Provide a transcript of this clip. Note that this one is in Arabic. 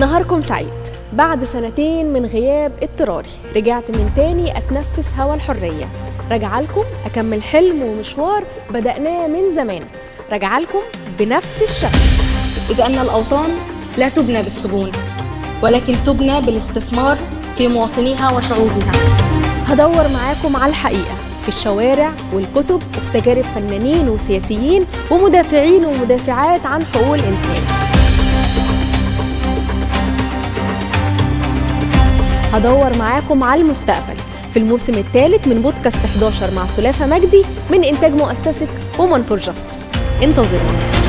نهاركم سعيد. بعد سنتين من غياب اضطراري رجعت من تاني أتنفس هوا الحرية. راجعه لكم أكمل حلم ومشوار بدأناه من زمان. راجعه لكم بنفس الشغف. إذ أن الأوطان لا تبنى بالسجون ولكن تبنى بالاستثمار في مواطنيها وشعوبها. هدور معاكم على الحقيقة في الشوارع والكتب وفي تجارب فنانين وسياسيين ومدافعين ومدافعات عن حقوق الإنسان. هدور معاكم على المستقبل. في الموسم الثالث من بودكاست 11 مع سلافة مجدي من إنتاج مؤسسة وومن فور جاستس انتظرونا.